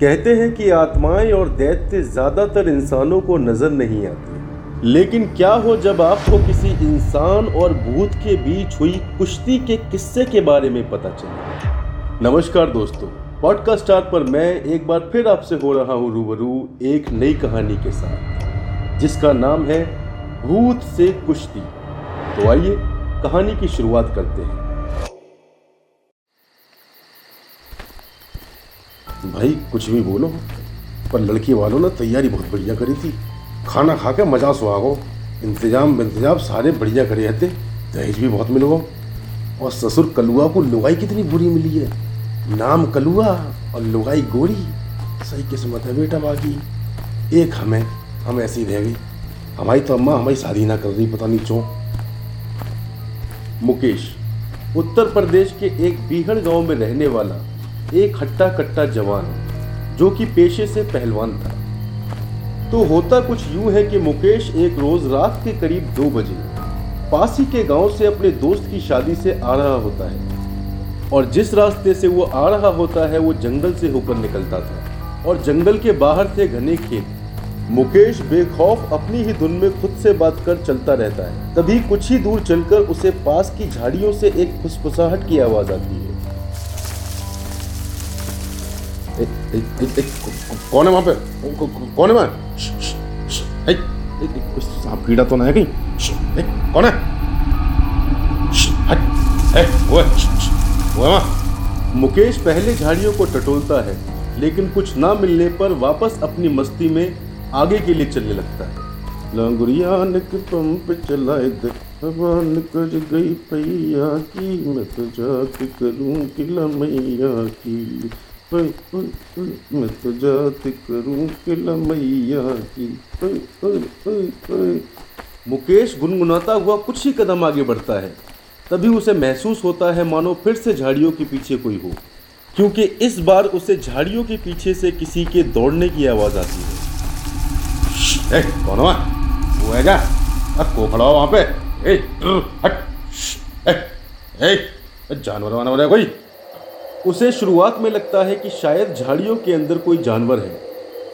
कहते हैं कि आत्माएँ और दैत्य ज़्यादातर इंसानों को नज़र नहीं आते। लेकिन क्या हो जब आपको किसी इंसान और भूत के बीच हुई कुश्ती के किस्से के बारे में पता चले? नमस्कार दोस्तों, पॉडकास्ट स्टार पर मैं एक बार फिर आपसे हो रहा हूँ रूबरू एक नई कहानी के साथ, जिसका नाम है भूत से कुश्ती। तो आइए कहानी की शुरुआत करते हैं। भाई, कुछ भी बोलो। पर लड़की वालों ने तैयारी बहुत बढ़िया करी थी। खाना खा के मज़ा सुहागो इंतज़ाम इंतज़ाम सारे बढ़िया करे रहते। दहेज भी बहुत मिल और ससुर कलुआ को लुगाई कितनी बुरी मिली है। नाम कलुआ और लुगाई गोरी। सही किस्मत है बेटा बाकी एक हमें, हम ऐसी रह गई। हमारी तो अम्मा हमारी शादी ना कर रही, पता नहीं क्यों। मुकेश, उत्तर प्रदेश के एक बीहड़ गाँव में रहने वाला एक हट्टा कट्टा जवान जो कि पेशे से पहलवान था। तो होता कुछ यूँ है कि मुकेश एक रोज रात के करीब दो बजे पास के गाँव से अपने दोस्त की शादी से आ रहा होता है और जिस रास्ते से वो आ रहा होता है, वो जंगल से होकर निकलता था और जंगल के बाहर थे घने खेत। मुकेश बेखौफ अपनी ही धुन में खुद से बात कर चलता रहता है। तभी कुछ ही दूर चलकर उसे पास की झाड़ियों से एक फुसफुसाहट की आवाज़ आती है। कौन है वहाँ पे? कौन है वहाँ? कीड़ा तो ना है कहीं? कौन है? वो वो मुकेश पहले झाड़ियों को टटोलता है, लेकिन कुछ ना मिलने पर वापस अपनी मस्ती में आगे के लिए चलने लगता है। कर गई पैया की, मैं तो करूँ मैया की। मैं तो जाति करूँ कि लमैया की मुकेश गुनगुनाता हुआ कुछ ही कदम आगे बढ़ता है। तभी उसे महसूस होता है मानो फिर से झाड़ियों के पीछे कोई हो। क्योंकि इस बार उसे झाड़ियों के पीछे से किसी के दौड़ने की आवाज़ आती है। ए, कौन हुआ? वो है क्या को खड़ा वहाँ पे? ए, हट। ए, ए, जानवर वानवर है कोई? उसे शुरुआत में लगता है कि शायद झाड़ियों के अंदर कोई जानवर है।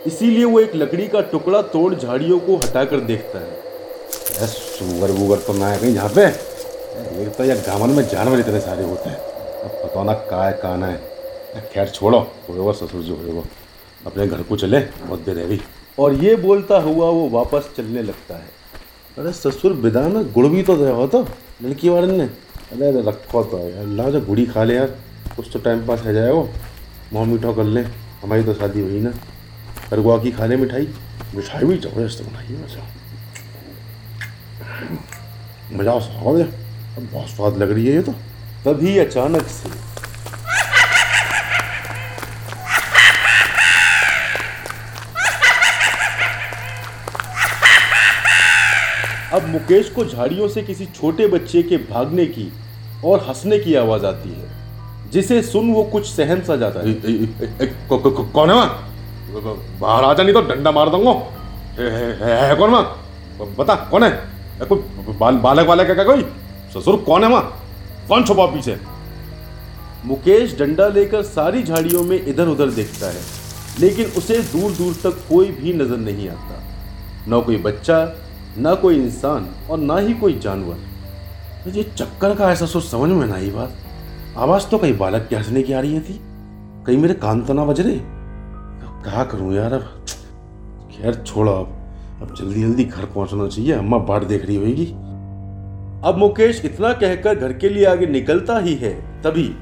इसीलिए वो एक लकड़ी का टुकड़ा तोड़ झाड़ियों को हटाकर देखता है। सुगर वुगर तो ना है कहीं यहाँ पे? एक तो यह गावन में जानवर इतने सारे होते हैं। अब पता ना का है। का ना है खैर छोड़ो होएगा ससुर जो होएगा अपने घर को चले बहुत देर है और ये बोलता हुआ वो वापस चलने लगता है। अरे ससुर बिदाना गुड़ भी तो दे हो तो लड़की वाले ने। अरे रखो तो यार ला जो गुड़ी खा ले यार। कुछ तो टाइम पास रह वो मोह मीठा कर ले। हमारी तो शादी हुई ना। अरगुआ की खा लें मिठाई। मिठाई भी ज़बरदस्त बनाई है, मज़ा। मज़ा अब बहुत स्वाद लग रही है ये तो। तभी अचानक से। अब मुकेश को झाड़ियों से किसी छोटे बच्चे के भागने की और हंसने की आवाज़ आती है। जिसे सुन वो कुछ सहन सा जाता है। कौन है बाहर आ जा नहीं तो डंडा मार दूँगा। है कौन वहाँ? बता कौन है? कोई बाल, बालक वालक है कोई? ससुर कौन है वहाँ? कौन छुपा पीछे? मुकेश डंडा लेकर सारी झाड़ियों में इधर उधर देखता है लेकिन उसे दूर दूर तक कोई भी नज़र नहीं आता। ना कोई बच्चा ना कोई इंसान और ना ही कोई जानवर। ये चक्कर का ऐसा सोच समझ में ना आई बात। आवाज़ तो कहीं बालक के हंसने की आ रही थी। कहीं मेरे कान तो ना बज रहे क्या करूँ यार अब? खैर छोड़ो अब। अब जल्दी जल्दी घर पहुँचना चाहिए। अम्मा बाट देख रही होगी। अब मुकेश इतना कहकर घर के लिए आगे निकलता ही है। तभी।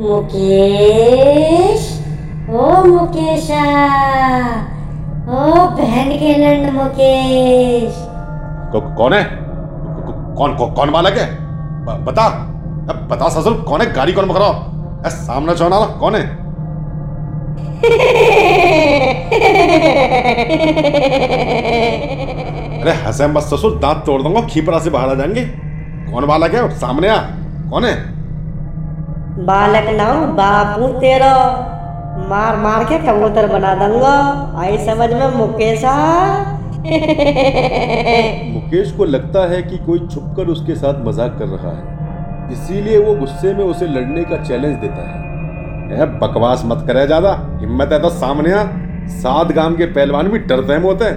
मुकेश? ओ मुकेशा! ओ बहन के लंड मुकेश! कौन है? कौन कौन बालक है? बता अब बता ससुर कौन है गाड़ी कौन पकड़ो सामने चौना कौन है? अरे हंसे मत ससुर दांत तोड़ दूँगा खीपरा से बाहर आ जाएँगे। कौन बालक है? सामने आ। कौन है? बालक नाम बापू तेरा। मार मार के कबूतर बना दूँगा। आई समझ में मुकेशा मुकेश को लगता है कि कोई छुपकर उसके साथ मज़ाक कर रहा है। इसीलिए वो गुस्से में उसे लड़ने का चैलेंज देता है। ए बकवास मत करे ज़्यादा। हिम्मत है तो सामने आ। सात गाँव के पहलवान भी डरते हैं मोते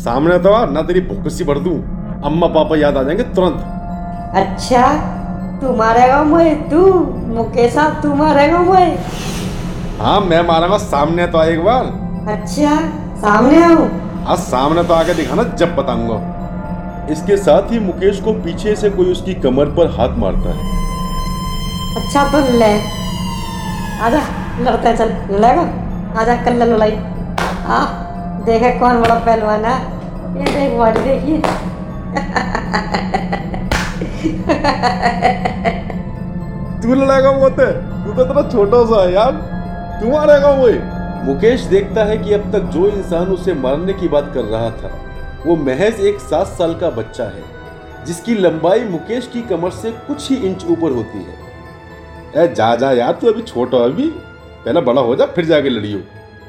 सामने तो आ ना तेरी भुक्सी भर दूँ। अम्मा पापा याद आ जाएँगे तुरंत। अच्छा तू मारेगा मुझे तू मुकेश तू मारेगा मुझे हाँ मैं मारूँगा सामने तो आ एक बार। अच्छा सामने आऊँ? हाँ सामने तो आके दिखाना जब बताऊँगा। इसके साथ ही मुकेश को पीछे से कोई उसकी कमर पर हाथ मारता है। अच्छा तो ले। आजा लड़ते हैं चल। लड़ेगा आजा कर ले लड़ाई। आ देखे कौन बड़ा पहलवान है। ये देख बॉडी देखिए। तू लड़ेगा मोते तू तो इतना छोटा सा है यार। तू मारेगा वो मुकेश देखता है कि अब तक जो इंसान उसे मारने की बात कर रहा था वो महज एक सात साल का बच्चा है जिसकी लंबाई मुकेश की कमर से कुछ ही इंच ऊपर होती है। ए जा जा यार तू अभी छोटा अभी। पहले बड़ा हो जा फिर जाके लड़ियो।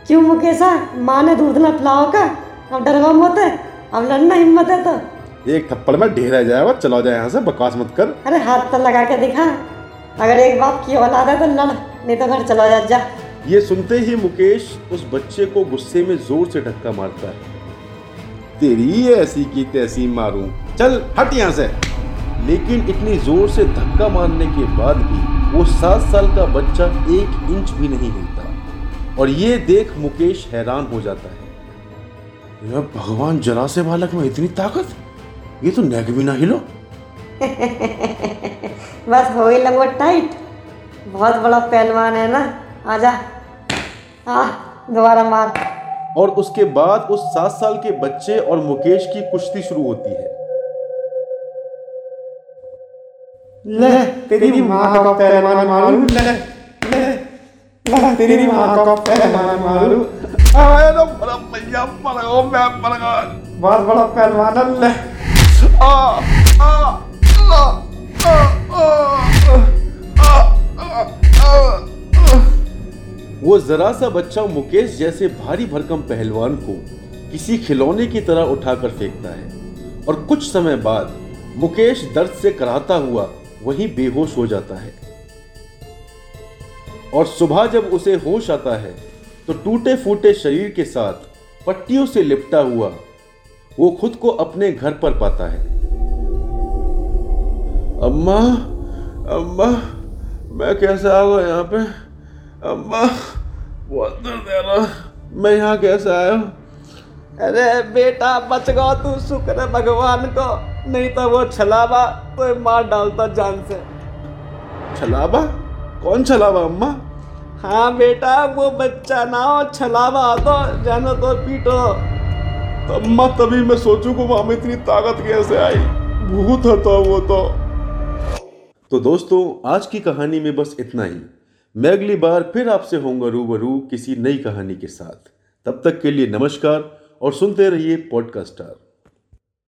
क्यों मुकेशा माँ ने दूध न पिलाओ का? अब डरवा मत है। अब लड़ना हिम्मत है तो। एक थप्पड़ में ढेर आ जाएगा चला जाए यहाँ से बकवास मत कर। अरे हाथ तो लगा के दिखा। अगर एक बाप की औलाद है तो लड़ नहीं तो घर चला जा जा। ये सुनते ही मुकेश उस बच्चे को गुस्से में ज़ोर से धक्का मारता है। तेरी ऐसी की तैसी मारूं। चल, हट यहाँ से। लेकिन इतनी ज़ोर से धक्का मारने के बाद भी वो सात साल का बच्चा एक इंच भी नहीं हिलता। और ये देख मुकेश हैरान हो जाता है। यह भगवान जरा से बालक में इतनी ताकत? ये तो नेग भी ना हिलो। बस हो ही लंगोट टाइट। बहुत बड़ा पहलवान है ना। आजा। आ, दोबारा मार। और उसके बाद उस सात साल के बच्चे और मुकेश की कुश्ती शुरू होती है। ले तेरी माँ का पहलवान मारू। ले ले ले तेरी माँ का पहलवान मारू। आए तो बड़ा भैया मर गया मैं मर गया। बहुत बड़ा पहलवान है ले आ आ आ आ। वो जरा सा बच्चा मुकेश जैसे भारी भरकम पहलवान को किसी खिलौने की तरह उठाकर फेंकता है। और कुछ समय बाद मुकेश दर्द से कराहता हुआ वहीं बेहोश हो जाता है। और सुबह जब उसे होश आता है तो टूटे फूटे शरीर के साथ पट्टियों से लिपटा हुआ वो खुद को अपने घर पर पाता है। अम्मा अम्मा, मैं कैसे आ गया यहाँ पे? अम्मा ना। मैं यहाँ कैसे आया? अरे बेटा, बच तू, शुक्र भगवान को। नहीं तो वो छलावा तो मार डालता जान से। छलावा? कौन छलावा अम्मा? हाँ बेटा, वो बच्चा ना हो छलावा तो जानो तो पीटो। तो अम्मा, तभी मैं सोचू को इतनी ताकत कैसे आई। भूत था वो तो। तो दोस्तों, आज की कहानी में बस इतना ही। मैं अगली बार फिर आपसे होऊँगा रूबरू किसी नई कहानी के साथ। तब तक के लिए नमस्कार और सुनते रहिए पॉडकास्टर